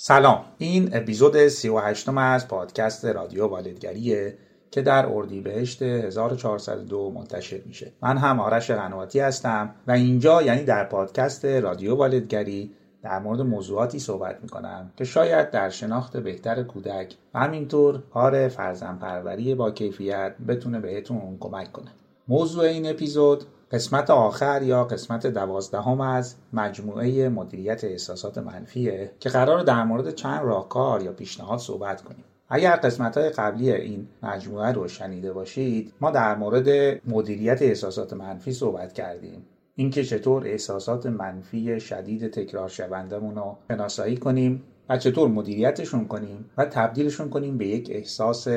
سلام. این اپیزود 38 از پادکست رادیو والدگریه که در اردیبهشت 1402 منتشر میشه. من هم آرش قنواتی هستم و اینجا یعنی در پادکست رادیو والدگری در مورد موضوعاتی صحبت می‌کنم که شاید در شناخت بهتر کودک و همینطور کار فرزن پروری با کیفیت بتونه بهتون کمک کنه. موضوع این اپیزود قسمت آخر یا قسمت دوازدهم از مجموعه مدیریت احساسات منفیه که قرار در مورد چند راهکار یا پیشنهاد صحبت کنیم. اگر قسمت های قبلی این مجموعه رو شنیده باشید ما در مورد مدیریت احساسات منفی صحبت کردیم. اینکه چطور احساسات منفی شدید تکرار شوندمون رو شناسایی کنیم و چطور مدیریتشون کنیم و تبدیلشون کنیم به یک احساس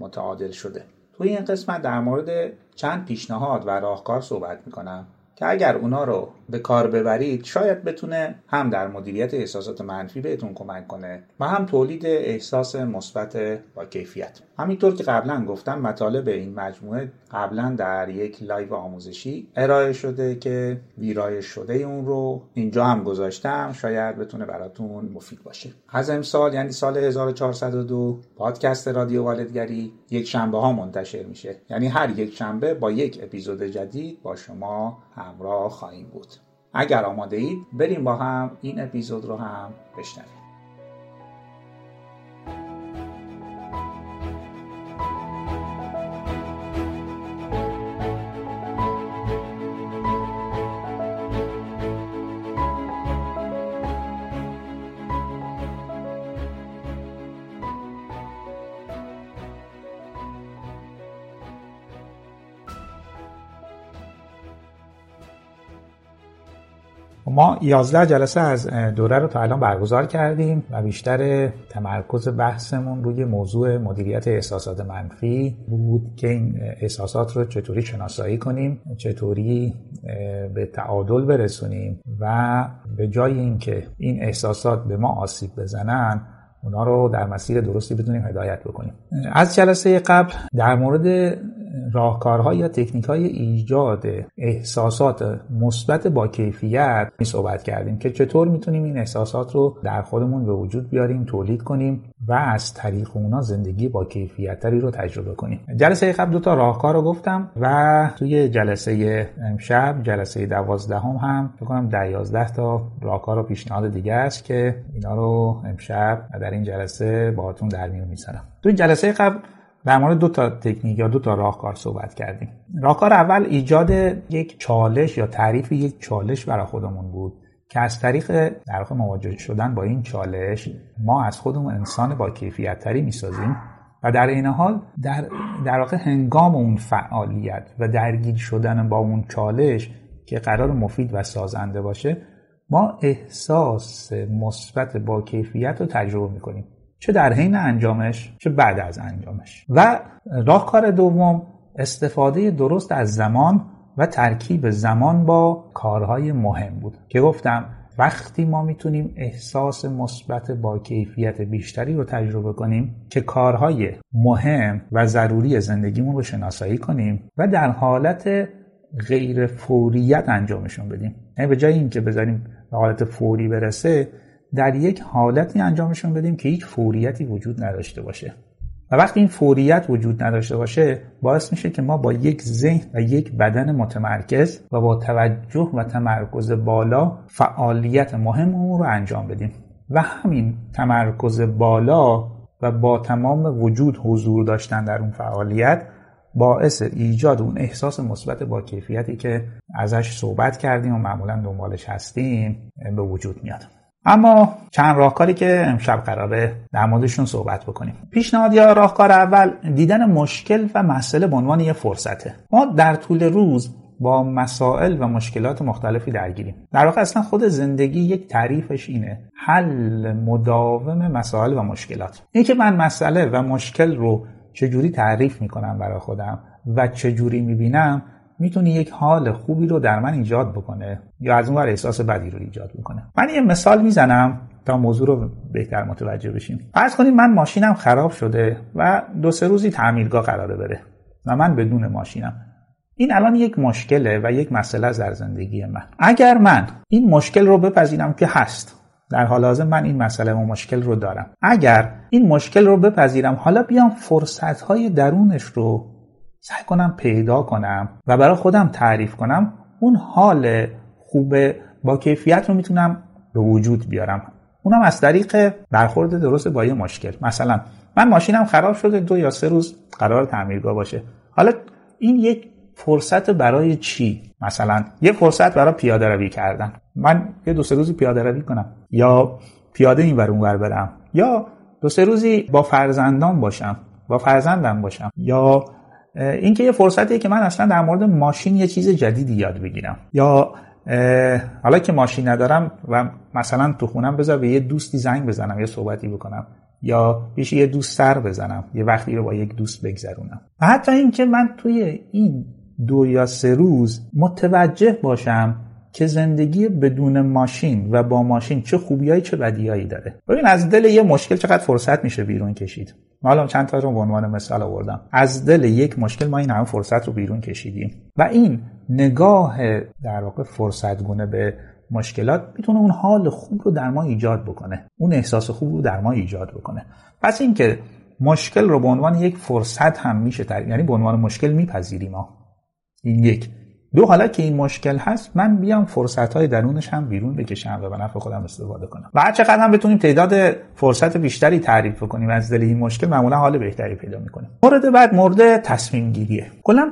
متعادل شده. توی این قسمت در مورد چند پیشنهاد و راهکار صحبت می‌کنم که اگر اونا رو به کار ببرید شاید بتونه هم در مدیریت احساسات منفی بهتون کمک کنه و هم تولید احساس مثبت با کیفیت. همینطور که قبلا گفتم مطالب این مجموعه قبلا در یک live آموزشی ارائه شده که ویرایش شده اون رو اینجا هم گذاشتم شاید بتونه براتون مفید باشه. از امسال یعنی سال 1402 پادکست رادیو والدگری یک شنبه ها منتشر میشه. یعنی هر یک شنبه با یک اپیزود جدید با شما همراه خواهیم بود. اگر آماده اید بریم با هم این اپیزود رو هم بشنویم. ما 11 جلسه از دوره رو تا الان برگزار کردیم و بیشتر تمرکز بحثمون روی موضوع مدیریت احساسات منفی بود که این احساسات رو چطوری شناسایی کنیم چطوری به تعادل برسونیم و به جای اینکه این احساسات به ما آسیب بزنن اونا رو در مسیر درستی بتونیم هدایت بکنیم. از جلسه قبل در مورد راهکارها یا تکنیک های ایجاد احساسات مثبت با کیفیت می صحبت کردیم که چطور می‌تونیم این احساسات رو در خودمون به وجود بیاریم تولید کنیم و از طریق اونا زندگی با کیفیت تری رو تجربه کنیم. جلسه قبل دو تا راهکار رو گفتم و توی جلسه امشب جلسه دوازدهم هم فکر کنم ده یازده تا راهکار و پیشنهاد دیگه است که اینا رو امشب در این جلسه باهاتون در میون می‌ذارم. توی جلسه قبل در مورد دو تا تکنیک یا دو تا راهکار صحبت کردیم. راهکار اول ایجاد یک چالش یا تعریف یک چالش برای خودمون بود که از طریق در واقع مواجه شدن با این چالش ما از خودمون انسان با کیفیت تری می‌سازیم و در این حال در, در واقع هنگام اون فعالیت و درگیر شدن با اون چالش که قرار مفید و سازنده باشه ما احساس مثبت با کیفیت رو تجربه می‌کنیم. چه در حین انجامش چه بعد از انجامش. و راهکار دوم استفاده درست از زمان و ترکیب زمان با کارهای مهم بود. که گفتم وقتی ما می‌تونیم احساس مثبت با کیفیت بیشتری رو تجربه کنیم که کارهای مهم و ضروری زندگیمون رو شناسایی کنیم و در حالت غیر فوریت انجامشون بدیم. یعنی به جای اینکه بذاریم به حالت فوری برسه در یک حالتی انجامشون بدیم که هیچ فوریتی وجود نداشته باشه. و وقتی این فوریت وجود نداشته باشه باعث میشه که ما با یک ذهن و یک بدن متمرکز و با توجه و تمرکز بالا فعالیت مهم رو انجام بدیم. و همین تمرکز بالا و با تمام وجود حضور داشتن در اون فعالیت باعث ایجاد اون احساس مثبت با کیفیتی که ازش صحبت کردیم و معمولا دنبالش هستیم به وجود میاد. اما چند راهکاری که امشب قراره در موردشون صحبت بکنیم. پیشنهاد یا راهکار اول دیدن مشکل و مسئله به عنوان یه فرصته. ما در طول روز با مسائل و مشکلات مختلفی درگیریم. در واقع اصلا خود زندگی یک تعریفش اینه حل مداوم مسائل و مشکلات. اینکه من مسئله و مشکل رو چجوری تعریف می‌کنم برای خودم و چجوری می‌بینم می‌تونه یک حال خوبی رو در من ایجاد بکنه یا از اون احساس بدی رو ایجاد بکنه. من یه مثال می‌زنم تا موضوع رو بهتر متوجه بشیم. فرض کنید من ماشینم خراب شده و دو سه روزی تعمیرگاه قراره بره و من بدون ماشینم. این الان یک مشکله و یک مسئله در زندگی من. اگر من این مشکل رو بپذیرم که هست در حال حاضر من این مسئله و مشکل رو دارم. اگر این مشکل رو بپذیرم حالا بیام فرصت های درونش رو سعی کنم پیدا کنم و برای خودم تعریف کنم اون حال خوب با کیفیت رو می‌تونم به وجود بیارم. اونم از طریق برخورد درست با یه مشکل. مثلا من ماشینم خراب شده دو یا سه روز قرار تعمیرگاه باشه. حالا این یک فرصت برای چی؟ مثلا یه فرصت برای پیاده روی کردن. من یه دو سه روزی پیاده روی کنم. یا پیاده این ور اونور برم. یا دو سه روزی با فرزندان باشم. با فرزندم باشم. یا اینکه یه فرصتیه که من اصلا در مورد ماشین یه چیز جدیدی یاد بگیرم. یا حالا که ماشین ندارم و مثلا تو خونم بذار به یه دوستی زنگ بزنم یه صحبتی بکنم یا پیش یه دوست سر بزنم یه وقتی رو با یک دوست بگذرونم. و حتی اینکه من توی این دو یا سه روز متوجه باشم که زندگی بدون ماشین و با ماشین چه خوبیایی چه بدیایی داره. ببین از دل یه مشکل چقدر فرصت میشه بیرون کشید؟ حالا چند تا رو به عنوان مثال آوردم. از دل یک مشکل ما این همه فرصت رو بیرون کشیدیم. و این نگاه در واقع فرصت گونه به مشکلات می‌تونه اون حال خوب رو در ما ایجاد بکنه. اون احساس خوب رو در ما ایجاد بکنه. پس اینکه مشکل رو به عنوان یک فرصت هم میشه تر... یعنی به عنوان مشکل میپذیریم ما. این یک. دو حالا که این مشکل هست من بیام فرصت های درونش هم بیرون بکشم و به نفع خودم استفاده کنم. و هر چقدر هم بتونیم تعداد فرصت بیشتری تعریف کنیم از دل این مشکل معمولا حال بهتری پیدا می‌کنیم مورد بعد مورد تصمیم گیریه کلا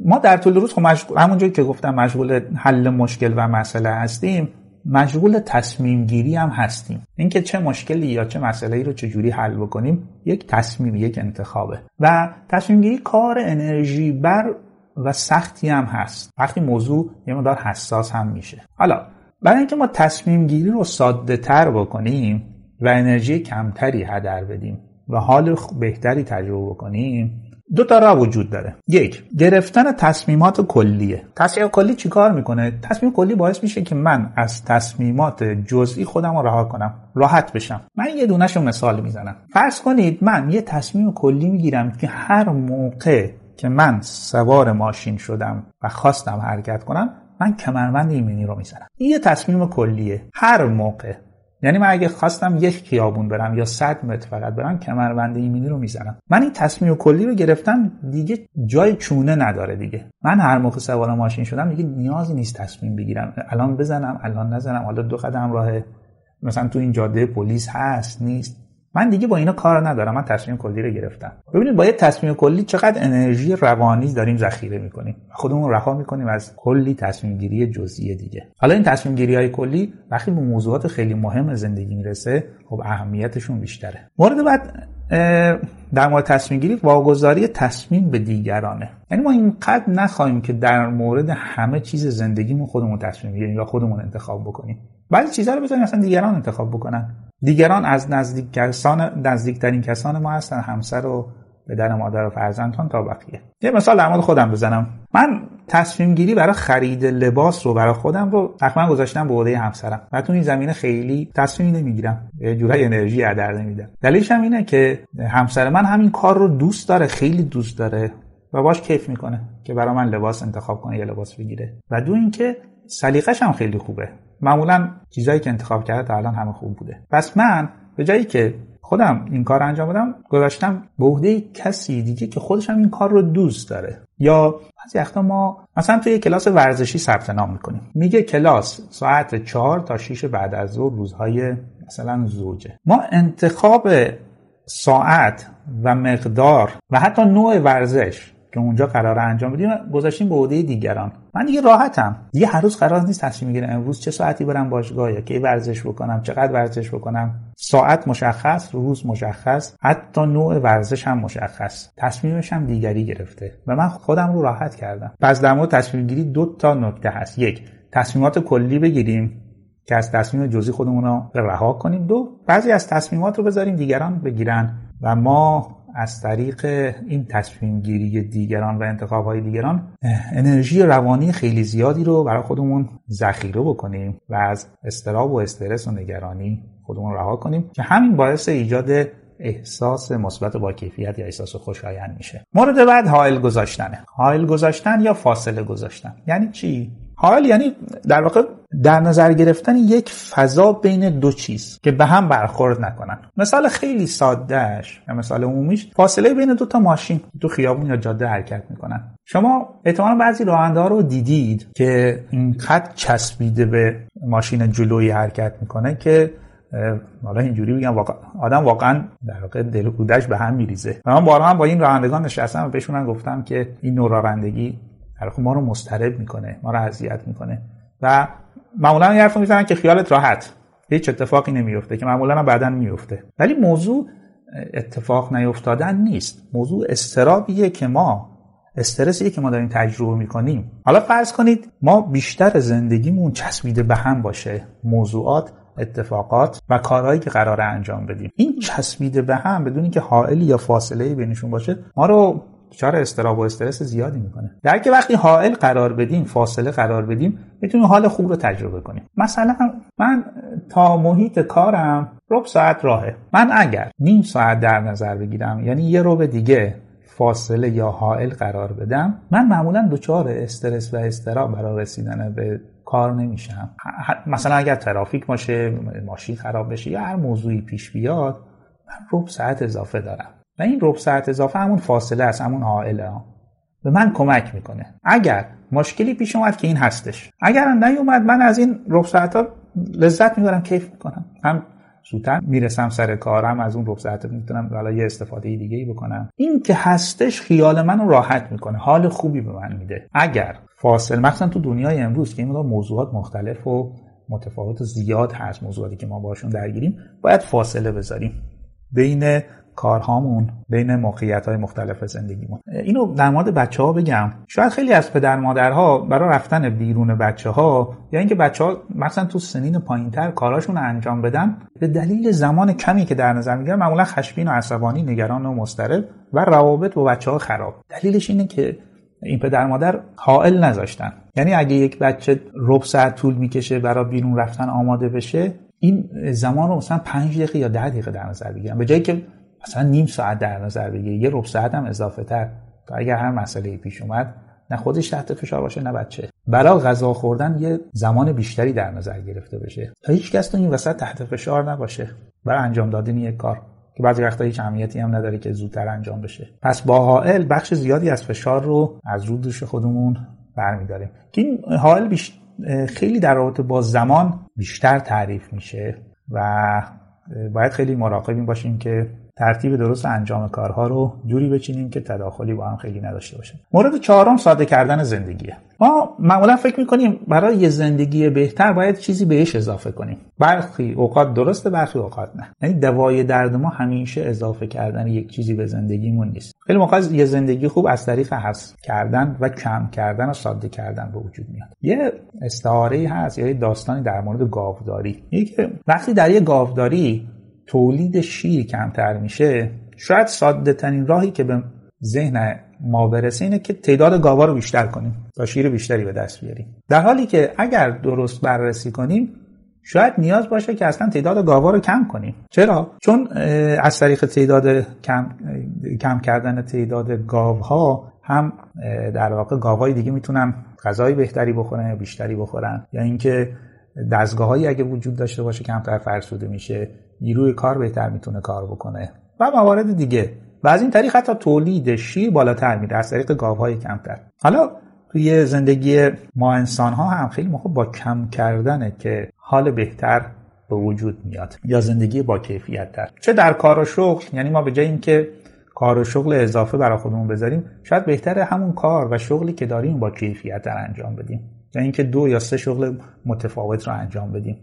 ما در طول روز خب مشغول همونجوری که گفتم مشغول حل مشکل و مسئله هستیم مشغول تصمیم گیری هم هستیم. اینکه چه مشکلی یا چه مسئله ای رو چجوری حل بکنیم یک تصمیم یک انتخابه. و تصمیم گیری کار انرژی بر و سختی هم هست. وقتی موضوع یه مدار حساس هم میشه. حالا برای اینکه ما تصمیم گیری رو ساده تر بکنیم و انرژی کمتری هدر بدیم و حال بهتری تجربه بکنیم دو تا راه وجود داره. یک گرفتن تصمیمات کلیه. تصمیم کلی چیکار می‌کنه؟ تصمیم کلی باعث میشه که من از تصمیمات جزئی خودم رو رها کنم راحت بشم. من یه دونش رو مثال می‌زنم. فرض کنید من یه تصمیم کلی می‌گیرم که هر موقع که من سوار ماشین شدم و خواستم حرکت کنم من کمربند ایمنی رو می‌زنم. این یه تصمیم کلیه هر موقع. یعنی من اگه خواستم یک خیابون برم یا 100 متر فقط برم کمربند ایمنی رو می‌زنم. من این تصمیم کلی رو گرفتم دیگه جای چونه نداره دیگه. من هر موقع سوار ماشین شدم دیگه نیازی نیست تصمیم بگیرم. الان بزنم الان نزنم حالا دو قدم راه مثلا تو این جاده پلیس هست نیست. من دیگه با اینا کار ندارم من تصمیم کلی رو گرفتم. ببینید با یه تصمیم کلی چقدر انرژی روانی داریم ذخیره می‌کنیم. خودمون رها می‌کنیم از کلی تصمیم گیری جزئی دیگه. حالا این تصمیم گیری های کلی وقتی به موضوعات خیلی مهم زندگی می‌رسه خب اهمیتشون بیشتره. مورد بعد در مورد تصمیم گیری واگذاری تصمیم به دیگرانه. یعنی ما اینقدر نخواهیم که در مورد همه چیز زندگیمون خودمون تصمیم بگیریم یا خودمون انتخاب بکنیم. بعضی چیزها رو بذاریم اصلا دیگران انتخاب بکنن. دیگران از نزدیک کسان نزدیکترین کسان ما هستن همسر و پدر مادر و فرزندان تا بقیه. یه مثال در خودم بزنم. من تصمیم گیری برای خرید لباس رو برای خودم رو تقریبا گذاشتم به عهده همسرم. و تو این زمینه خیلی تصمیمی نمی‌گیرم. یه جورای انرژی هدر نمیدم. دلیلش هم اینه که همسر من همین کار رو دوست داره خیلی دوست داره و باش کیف می‌کنه که برای من لباس انتخاب کنه یه لباس بگیره. و دو اینکه سلیقش هم خیلی خوبه. معمولا چیزایی که انتخاب کرده تا الان همه خوب بوده. پس من به جایی که خودم این کار انجام بدم گذاشتم به عهده کسی دیگه که خودش هم این کار رو دوست داره. یا بعضی وقتا ما مثلا توی کلاس ورزشی ثبت نام می‌کنیم. میگه کلاس ساعت 4 تا 6 بعد از ظهر روزهای مثلا زوجه. ما انتخاب ساعت و مقدار و حتی نوع ورزش که اونجا قرار انجام بدیم گذاشتیم به عهده دیگران. من دیگه راحتم. دیگه هر روز قرار نیست تصمیم می‌گیرم امروز چه ساعتی برم باشگاه یا کی ورزش بکنم چقدر ورزش بکنم. ساعت مشخص روز مشخص حتی نوع ورزش هم مشخص. تصمیمش هم دیگری گرفته و من خودم رو راحت کردم. پس در مورد تصمیم گیری دو تا نکته هست. یک تصمیمات کلی بگیریم که از تصمیم جزئی خودمون رو رها کنیم. دو بعضی از تصمیمات رو بذاریم دیگران بگیرن و ما از طریق این تصمیم گیری دیگران و انتخاب های دیگران انرژی روانی خیلی زیادی رو برای خودمون ذخیره بکنیم و از استراب و استرس و نگرانی خودمون رها کنیم که همین باعث ایجاد احساس مثبت با کیفیت یا احساس خوشایند میشه. مورد بعد حائل گذاشتنه. حائل گذاشتن یا فاصله گذاشتن؟ یعنی چی؟ حال یعنی در واقع در نظر گرفتن یک فضا بین دو چیز که به هم برخورد نکنن. مثال خیلی سادهش یا مثال عمومیش فاصله بین دو تا ماشین تو خیابون یا جاده حرکت می‌کنن. شما احتمالا بعضی راننده رو دیدید که این خط چسبیده به ماشین جلویی حرکت می‌کنه که حالا اینجوری بگم واقع آدم واقعا در واقع دل و به هم میریزه. و من بارها هم با این رانندگان نشستم و بهشون گفتم که این نوع رانندگی ما رو مضطرب می‌کنه ما رو اذیت می‌کنه. و معمولا این حرفو می‌زنن که خیالت راحت. هیچ اتفاقی نمیفته که معمولا بعدا میفته ولی موضوع اتفاق نیفتادن نیست. موضوع استرابیه که ما استرسیه که ما داریم تجربه می‌کنیم. حالا فرض کنید ما بیشتر زندگیمون چسبیده به هم باشه. موضوعات اتفاقات و کارهایی که قراره انجام بدیم. این چسبیده به هم بدون اینکه حائلی یا فاصله بینشون باشه ما رو دچار استراب و استرس زیادی می‌کنه. در که وقتی حائل قرار بدیم فاصله قرار بدیم می‌تونیم حال خوب رو تجربه کنیم. مثلا من تا محیط کارم رب ساعت راهه. من اگر نیم ساعت در نظر بگیرم یعنی یه رو دیگه فاصله یا حائل قرار بدم من معمولا دچار استرس و استراب برای رسیدن به کار نمیشم مثلا اگر ترافیک باشه ماشین خراب بشه یا هر موضوعی پیش بیاد من رب ساعت اضافه دارم. و این رب ساعت اضافه همون فاصله است همون حائله ها. به من کمک می‌کنه. اگر مشکلی پیش اومد که این هستش. اگر نیومد من از این رب ساعت ها لذت می‌برم کیف می‌کنم. هم زودتر می‌رسم سر کارم از اون رب ساعت می‌تونم حالا یه استفاده دیگه ای بکنم. این که هستش خیال منو راحت می‌کنه حال خوبی به من میده. اگر فاصله مخصوصا تو دنیای امروز که این موضوعات مختلف و متفاوت زیاد هست موضوعاتی که ما باشون درگیریم باید فاصله بذاریم. بین کارهامون بین موقعیت های مختلف زندگیمون. اینو در مورد بچه ها بگم. شاید خیلی از پدر مادرها برای رفتن بیرون بچه ها یا اینکه بچه ها مثلا تو سنین پایینتر کاراشون انجام بدن به دلیل زمان کمی که در نظر می‌گیرن معمولا خشمگین و عصبانی نگران و مضطرب و روابط با بچه ها خراب. دلیلش اینه که این پدر مادر حائل نذاشتن. یعنی اگه یک بچه ربع ساعت طول می‌کشه برای بیرون رفتن آماده بشه این زمان رو مثلا 5 دقیقه یا 10 دقیقه در نظر بگیرن به جایی که مثلا نیم ساعت در نظر بگیره یه ربع ساعت هم اضافه تر. تا اگر هر مسئله پیش اومد نه خودش تحت فشار باشه نه بچه. برای غذا خوردن یه زمان بیشتری در نظر گرفته بشه. تا هیچ کس تو این وسط تحت فشار نباشه. برای انجام دادن یک کار. که بعضی وقتا هیچ اهمیتی هم نداره که زودتر انجام بشه. پس با حائل بخش زیادی از فشار رو از رو دوش خودمون برمیداریم. که این حائل بیش... خیلی در رابطه با زمان بیشتر تعریف میشه و باید خیلی مراقبیم باشیم که ترتیب درست انجام کارها رو جوری بچینیم که تداخلی با هم خیلی نداشته باشه. مورد چهارم ساده کردن زندگیه. ما معمولا فکر می‌کنیم برای یه زندگی بهتر باید چیزی بهش اضافه کنیم. برخی اوقات درسته برخی اوقات نه. یعنی دوای درد ما همیشه اضافه کردن یک چیزی به زندگیمون نیست. خیلی موقع یه زندگی خوب از طریق حذف کردن و کم کردن و ساده کردن به وجود میاد. یه استعاره هست یا یه داستانی در مورد گاوداری. که وقتی در یه گاوداری تولید شیر کمتر میشه شاید ساده ترین راهی که به ذهن ما برسه اینه که تعداد گاوا رو بیشتر کنیم تا شیر بیشتری به دست بیاریم. در حالی که اگر درست بررسی کنیم شاید نیاز باشه که اصلا تعداد گاوا رو کم کنیم. چرا؟ چون از طریق تعداد کم کم کردن تعداد گاوها هم در واقع گاوهای دیگه می‌تونن غذای بهتری بخورن یا بیشتری بخورن. یا اینکه دستگاههایی اگه وجود داشته باشه کمتر فرسوده میشه. نیروی کار بهتر می‌تونه کار بکنه. و موارد دیگه. و از این طریق حتی تولید شیر بالاتر میره از طریق گاوهای کمتر. حالا توی زندگی ما انسان ها هم خیلی موقع با کم کردنه که حال بهتر به وجود میاد یا زندگی با کیفیت تر. چه در کار و شغل یعنی ما به جای اینکه کار و شغل اضافه برای خودمون بذاریم شاید بهتره همون کار و شغلی که داریم با کیفیت تر انجام بدیم. یا اینکه دو یا سه شغل متفاوت رو انجام بدیم.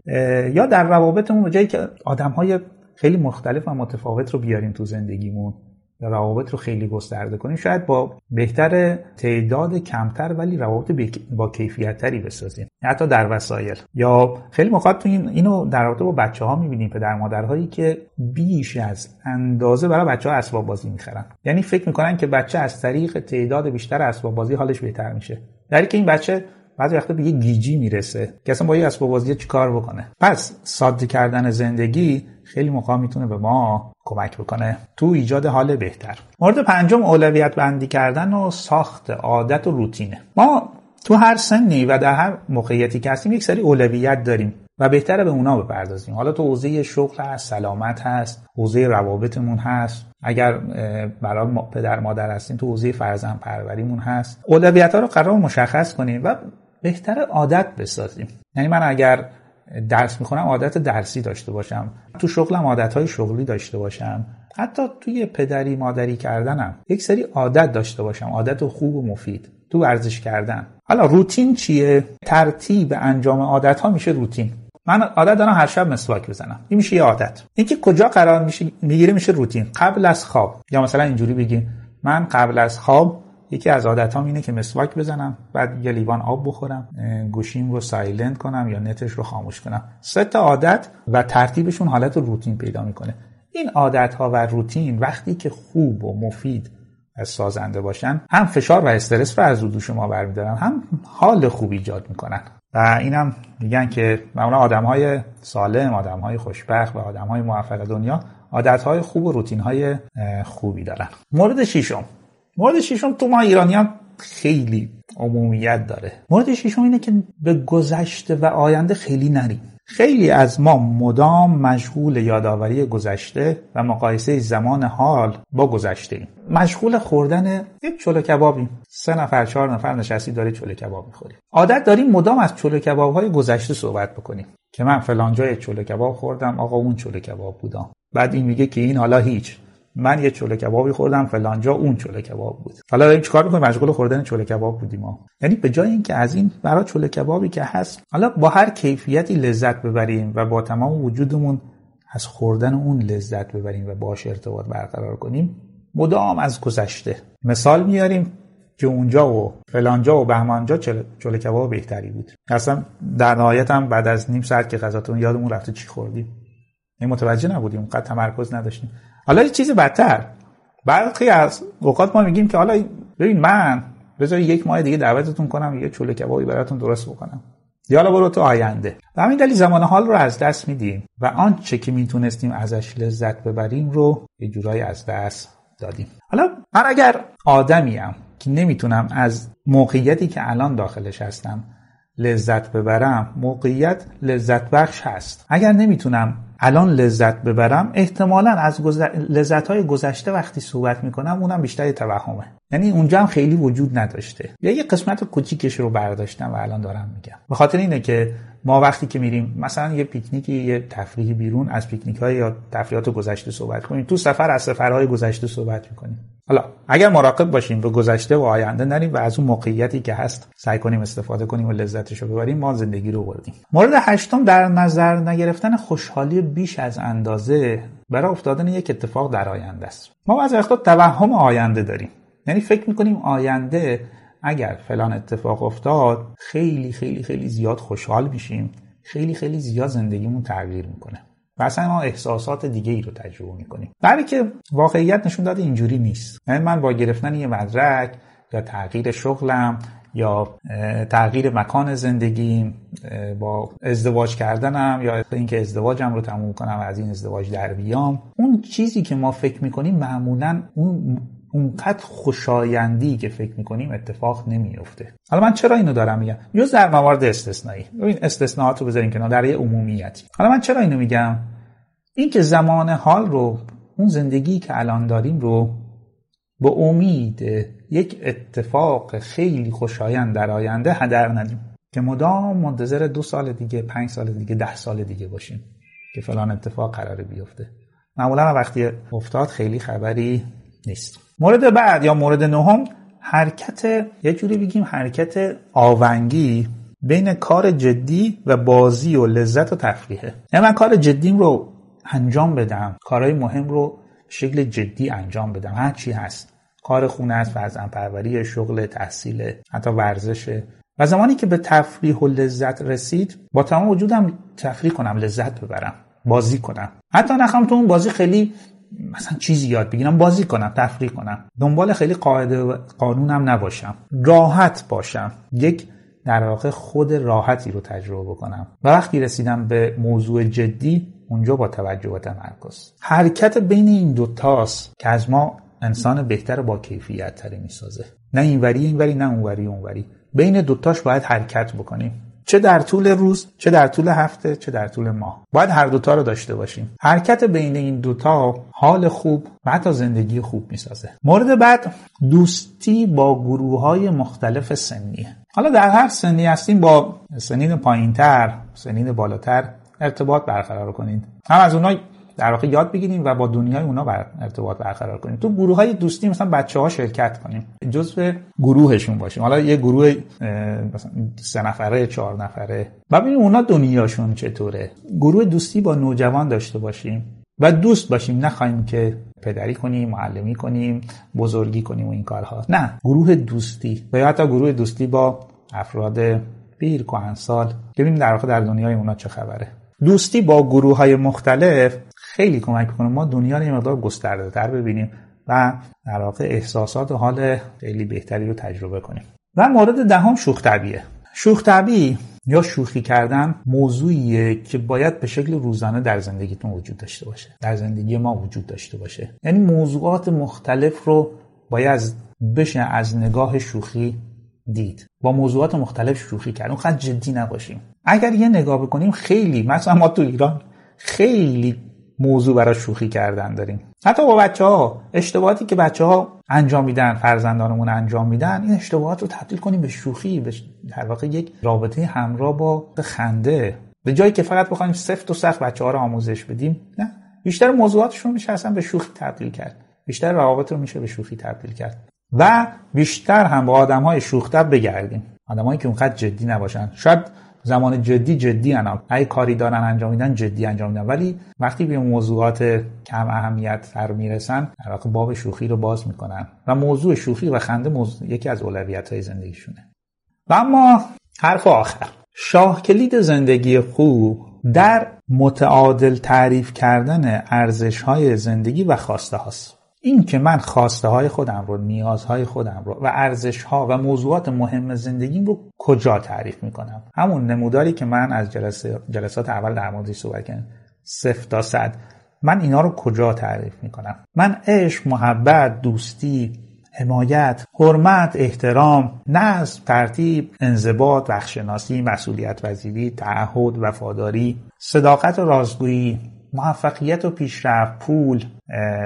یا در روابطمون جایی که آدم های خیلی مختلف و متفاوت رو بیاریم تو زندگیمون یا روابط رو خیلی گسترده کنیم شاید با بهتر تعداد کمتر ولی روابط با کیفیت تری بسازیم. حتی در وسایل. یا خیلی موقع تو این اینو در رابطه با بچه ها می‌بینیم پدر مادرهایی که بیش از اندازه برای بچه ها اسباب بازی می‌خرن. یعنی فکر می‌کنن که بچه از طریق تعداد بیشتر اسباب بازی حالش بهتر میشه. در که این بچه بعضی وقتا به یه گیجی می‌رسه که اصلا با یه اسباب بازی چیکار بکنه. پس ساده کردن زندگی خیلی موقع می‌تونه به ما کمک بکنه. تو ایجاد حال بهتر. مورد پنجم اولویت بندی کردن و ساخت عادت و روتینه ما تو هر سنی و در هر موقعیتی که هستیم یک سری اولویت داریم و بهتره به اونا بپردازیم. حالا تو حوزه شغل هست سلامت هست حوزه روابطمون هست. اگر برای پدر مادر هستیم تو حوزه فرزند پروریمون هست. اولویت ها رو قرار مشخص کنیم و بهتر عادت بسازیم. یعنی من اگر درس می‌خونم عادت درسی داشته باشم. تو شغلم عادت های شغلی داشته باشم. حتی توی پدری مادری کردنم یک سری عادت داشته باشم. عادت خوب و مفید تو ورزش کردن. حالا روتین چیه؟ ترتیب انجام عادت ها میشه روتین. من عادت دارم هر شب مسواک بزنم. این میشه یه عادت. اینکه کجا قرار میشه می‌گیره میشه روتین. قبل از خواب. یا مثلا اینجوری بگیم. من قبل از خواب یکی از عادتام اینه که مسواک بزنم بعد یه لیوان آب بخورم گوشیم رو سایلنت کنم یا نتش رو خاموش کنم. سه تا عادت و ترتیبشون حالت روتین پیدا می‌کنه. این عادت ها و روتین وقتی که خوب و مفید از سازنده باشن هم فشار و استرس رو از رو دوش ما برمیدارن هم حال خوب ایجاد می‌کنن. و اینم میگن که معمولا آدم های سالم آدم های خوشبخت و آدم های موفق دنیا عادت های خوب و روتین های خوبی دارن. مورد شیشم مورد شیشم تو ما ایرانیان خیلی عمومیت داره. مورد شیشم اینه که به گذشته و آینده خیلی نریم. خیلی از ما مدام مشغول یادآوری گذشته و مقایسه زمان حال با گذشته ایم. مشغول خوردن یک چلو کبابیم سه نفر چهار نفر نشستی داره چلو کباب می‌خوریم عادت داریم مدام از چلو کباب های گذشته صحبت بکنیم. که من فلان جای چلو کباب خوردم آقا اون چلو کباب بودم بعد این میگه که این حالا هیچ. من یه چوله کبابی خوردم فلان جا اون چوله کباب بود. حالا داریم چیکار می‌کنیم؟ مشغول خوردن چوله کباب بودیم ما. یعنی به جای اینکه از این برای چوله کبابی که هست حالا با هر کیفیتی لذت ببریم و با تمام وجودمون از خوردن اون لذت ببریم و باش ارتباط برقرار کنیم مدام از گذشته. مثال میاریم که اونجا و فلانجا و بهمانجا چوله کباب بهتری بود. اصلا در نهایت هم بعد از نیم ساعت که غذاتون یادمون رفته چی خوردیم؟ این متوجه نبودیم اونقدر تمرکز نداشتیم. حالا یه چیز بدتر. برخی از اوقات ما میگیم که حالا ببین من بذار یک ماه دیگه دعوتتون کنم یه چوله کبابی براتون درست بکنم. یا حالا برو تو آینده. و همین دلیل زمان حال رو از دست میدیم و آنچه که می‌تونستیم ازش لذت ببریم رو یه جورایی از دست دادیم. حالا من اگر آدمیم که نمی‌تونم از موقعیتی که الان داخلش هستم لذت ببرم موقعیت لذت بخش هست. اگر نمی‌تونم الان لذت ببرم احتمالا از لذت های گذشته وقتی صحبت می‌کنم اونم بیشتر توهمه. یعنی اونجا هم خیلی وجود نداشته. یا یه قسمت کوچیکش رو برداشتم و الان دارم میگم. به خاطر اینه که ما وقتی که میریم مثلا یه پیکنیکی یه تفریحی بیرون از پیکنیک های یا تفریحات گذشته صحبت کنیم. تو سفر از سفرهای گذشته صحبت می‌کنیم. حالا اگر مراقب باشیم به گذشته و آینده نریم و از اون موقعیتی که هست سعی کنیم استفاده کنیم و لذتش رو ببریم ما زندگی رو بردیم. مورد هشتم در نظر نگرفتن خوشحالی بیش از اندازه برای افتادن یک اتفاق در آینده است. ما از وقتا توهم آینده داریم. یعنی فکر می‌کنیم آینده اگر فلان اتفاق افتاد خیلی خیلی خیلی زیاد خوشحال میشیم خیلی خیلی زیاد زندگیمون تغییر می‌کنه. و اصلا ما احساسات دیگه ای رو تجربه می‌کنیم. برای که واقعیت نشون داده اینجوری نیست. یعنی من با گرفتن یه مدرک یا تغییر شغلم یا تغییر مکان زندگیم با ازدواج کردنم یا اینکه ازدواجم رو تموم کنم و از این ازدواج در بیام اون چیزی که ما فکر می‌کنیم معمولا اون اونقدر خوشایندی که فکر می‌کنیم اتفاق نمیفته حالا من چرا اینو دارم میگم؟ جز در موارد استثنایی. ببین استثناءات رو بذارین کنار در یه عمومیتی. حالا من چرا اینو میگم؟ این که زمان حال رو اون زندگی که الان داریم رو به امید یک اتفاق خیلی خوشایند در آینده هدر ندیم. که مدام منتظر دو سال دیگه پنج سال دیگه ده سال دیگه باشیم که فلان اتفاق قراره بیفته. معمولا وقتی افتاد خیلی خبری نیست. مورد بعد یا مورد نهم حرکت یه جوری بگیم حرکت آونگی بین کار جدی و بازی و لذت و تفریحه. یعنی من کار جدیم رو انجام بدم کارهای مهم رو شکل جدی انجام بدم. هر چی هست. کار خونه است فرزن پروری شغل تحصیل حتی ورزشه و زمانی که به تفریح و لذت رسید با تمام وجودم تفریح کنم لذت ببرم بازی کنم. حتی نخوام تو اون بازی خیلی مثلا چیزی یاد بگیرم بازی کنم تفریح کنم. دنبال خیلی قاعده و قانونم نباشم. راحت باشم. یک در واقع خود راحتی رو تجربه بکنم. و وقتی رسیدم به موضوع جدی اونجا با توجه و تمرکز. حرکت بین این دوتاست که از ما انسان بهتر با کیفیت تری می‌سازه. نه اینوری اینوری نه اونوری اونوری. بین دوتاش باید حرکت بکنیم. چه در طول روز چه در طول هفته چه در طول ماه. باید هر دوتا رو داشته باشیم. حرکت بین این دوتا حال خوب و حتی زندگی خوب می‌سازه. مورد بعد دوستی با گروه های مختلف سنیه. حالا در هر سنی هستیم با سنین پایینتر سنین بالاتر ارتباط برقرار کنید. هم از اونها در واقع یاد بگیریم و با دنیای اونا بر ارتباط برقرار کنیم. تو گروه های دوستی مثلا بچه ها شرکت کنیم. جزء گروهشون باشیم. حالا یه گروه مثلا سه نفره چهار نفره. و ببینیم اونا دنیاشون چطوره. گروه دوستی با نوجوان داشته باشیم و دوست باشیم. نخواهیم که پدری کنیم معلمی کنیم بزرگی کنیم و این کارها. نه. گروه دوستی. و یا حتی گروه دوستی با افراد پیر کهنسال. ببینیم در واقع در دنیای اونا چه خبره. دوستی با گروه های مختلف خیلی کمک می‌کنه. ما دنیا رو یه مقدار گسترده تر ببینیم و در واقع احساسات و حال خیلی بهتری رو تجربه کنیم. و مورد دهم شوخ طبیعه. شوخ طبیعی یا شوخی کردن موضوعیه که باید به شکل روزانه در زندگیتون وجود داشته باشه. در زندگی ما وجود داشته باشه. یعنی موضوعات مختلف رو باید بشه از نگاه شوخی دید. با موضوعات مختلف شوخی کرد اون خیلی جدی نباشیم. اگر یه نگاه بکنیم خیلی مثلا ما تو ایران خیلی موضوع برای شوخی کردن داریم. حتی با بچه ها اشتباهاتی که بچه ها انجام میدن فرزندانمون انجام میدن این اشتباهات رو تبدیل کنیم به شوخی به در واقع یک رابطه همراه با خنده. به جایی که فقط بخوایم سفت و سخت بچه ها رو آموزش بدیم نه. بیشتر موضوعاتشون میشه اصلا به شوخی تبدیل کرد. بیشتر روابط رو میشه به شوخی تبدیل کرد. و بیشتر هم با آدم های شوختب بگردیم. آدمایی که اونقدر جدی نباشن. شاید زمان جدی جدی انا اگه کاری دارن انجام میدن جدی انجام میدن. ولی وقتی به موضوعات کم اهمیت تر می‌رسن در باب شوخی رو باز می‌کنن. و موضوع شوخی و خنده موضوع یکی از اولویت های زندگیشونه. و اما حرف آخر. شاه کلید زندگی خوب در متعادل تعریف کردن ارزش های زندگی و خواسته هاست. این که من خواسته های خودم رو نیازهای خودم رو و ارزش ها و موضوعات مهم زندگیم رو کجا تعریف می‌کنم؟ همون نموداری که من از جلسه جلسات اول در موردش صحبت کردم. صفر تا صد. من اینا رو کجا تعریف می‌کنم؟ من عشق محبت دوستی حمایت، حرمت، احترام، نظم، ترتیب، انضباط، بخشناسی، مسئولیت وزیری، تعهد، وفاداری، صداقت و رازگویی، موفقیت و پیشرفت پول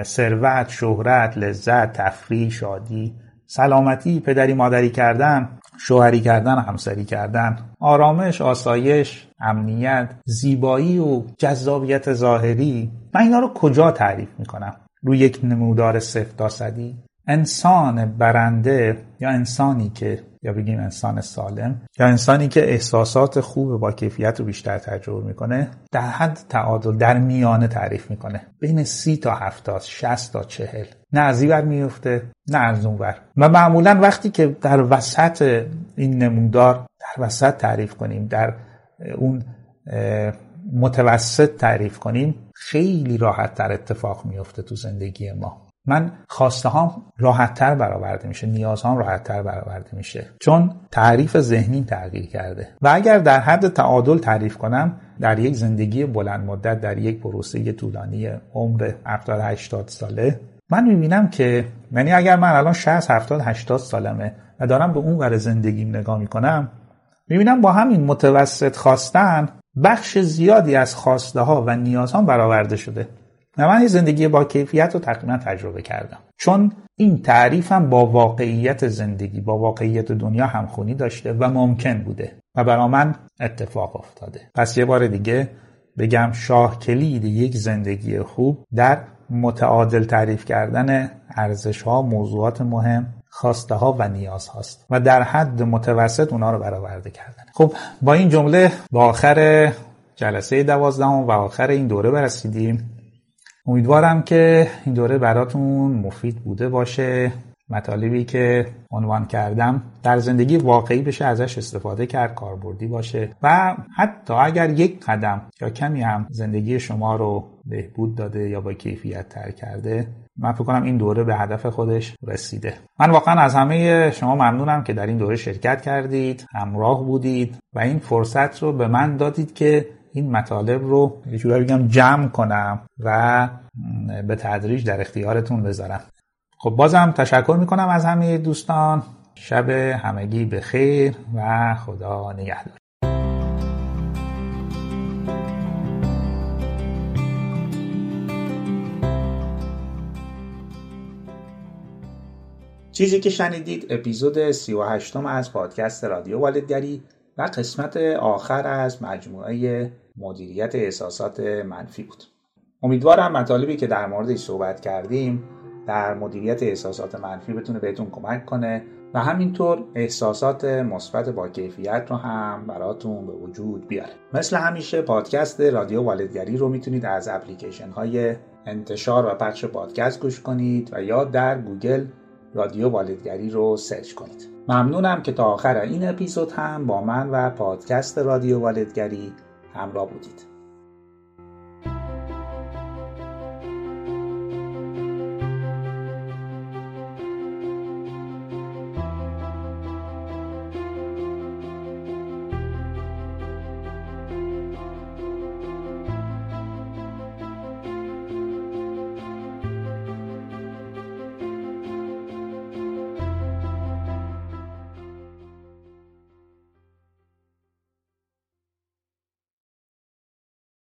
ثروت شهرت لذت تفریح شادی سلامتی پدری مادری کردن شوهری کردن همسری کردن آرامش آسایش امنیت زیبایی و جذابیت ظاهری. من اینا رو کجا تعریف می‌کنم؟ روی یک نمودار صفر تا صدی انسان برنده یا انسانی که یا بگیم انسان سالم یا انسانی که احساسات خوب با کیفیت رو بیشتر تجربه می‌کنه در حد تعادل در میانه تعریف می‌کنه. بین سی تا هفتاد شست تا چهل. نه از این میفته نه از اون بر و معمولا وقتی که در وسط این نمودار در وسط تعریف کنیم در اون متوسط تعریف کنیم خیلی راحت تر اتفاق میفته تو زندگی ما. من خواسته هام راحت تر برآورده میشه نیاز هم راحت تر برآورده میشه. چون تعریف ذهنی تغییر کرده. و اگر در حد تعادل تعریف کنم در یک زندگی بلند مدت در یک پروسه طولانی عمر 70 80 ساله من می‌بینم که یعنی اگر من الان 60 70 80 سالمه و دارم به اون ور زندگیم نگاه می‌کنم می‌بینم با همین متوسط خواستن بخش زیادی از خواسته ها و نیازها برآورده شده. و من زندگی با کیفیت رو تقریبا تجربه کردم. چون این تعریفم با واقعیت زندگی با واقعیت دنیا همخونی داشته و ممکن بوده و برا من اتفاق افتاده. پس یه بار دیگه بگم شاه کلید یک زندگی خوب در متعادل تعریف کردن ارزش ها موضوعات مهم خواسته ها و نیاز هاست و در حد متوسط اونا رو برآورده کردن. خب با این جمله با آخر جلسه دوازدهم و آخر این دوره برسیدیم. امیدوارم که این دوره براتون مفید بوده باشه. مطالبی که عنوان کردم در زندگی واقعی بشه ازش استفاده کرد کاربردی باشه و حتی اگر یک قدم یا کمی هم زندگی شما رو بهبود داده یا با کیفیت تر کرده من فکر کنم این دوره به هدف خودش رسیده. من واقعا از همه شما ممنونم که در این دوره شرکت کردید همراه بودید و این فرصت رو به من دادید که این مطالب رو یه جورایی بگم جمع کنم و به تدریج در اختیارتون بذارم. خب بازم تشکر می‌کنم از همه دوستان. شب همگی به خیر و خدا نگهدار. چیزی که شنیدید اپیزود 38 از پادکست رادیو والدگری. و قسمت آخر از مجموعه مدیریت احساسات منفی بود. امیدوارم مطالبی که در موردش صحبت کردیم در مدیریت احساسات منفی بتونه بهتون کمک کنه و همینطور احساسات مثبت با کیفیت رو هم براتون به وجود بیاره مثل همیشه پادکست رادیو والدگری رو می‌تونید از اپلیکیشن های انتشار و پخش پادکست گوش کنید و یا در گوگل رادیو والدگری رو سرچ کنید. ممنونم که تا آخر این اپیزود هم با من و پادکست رادیو والدگری همراه بودید.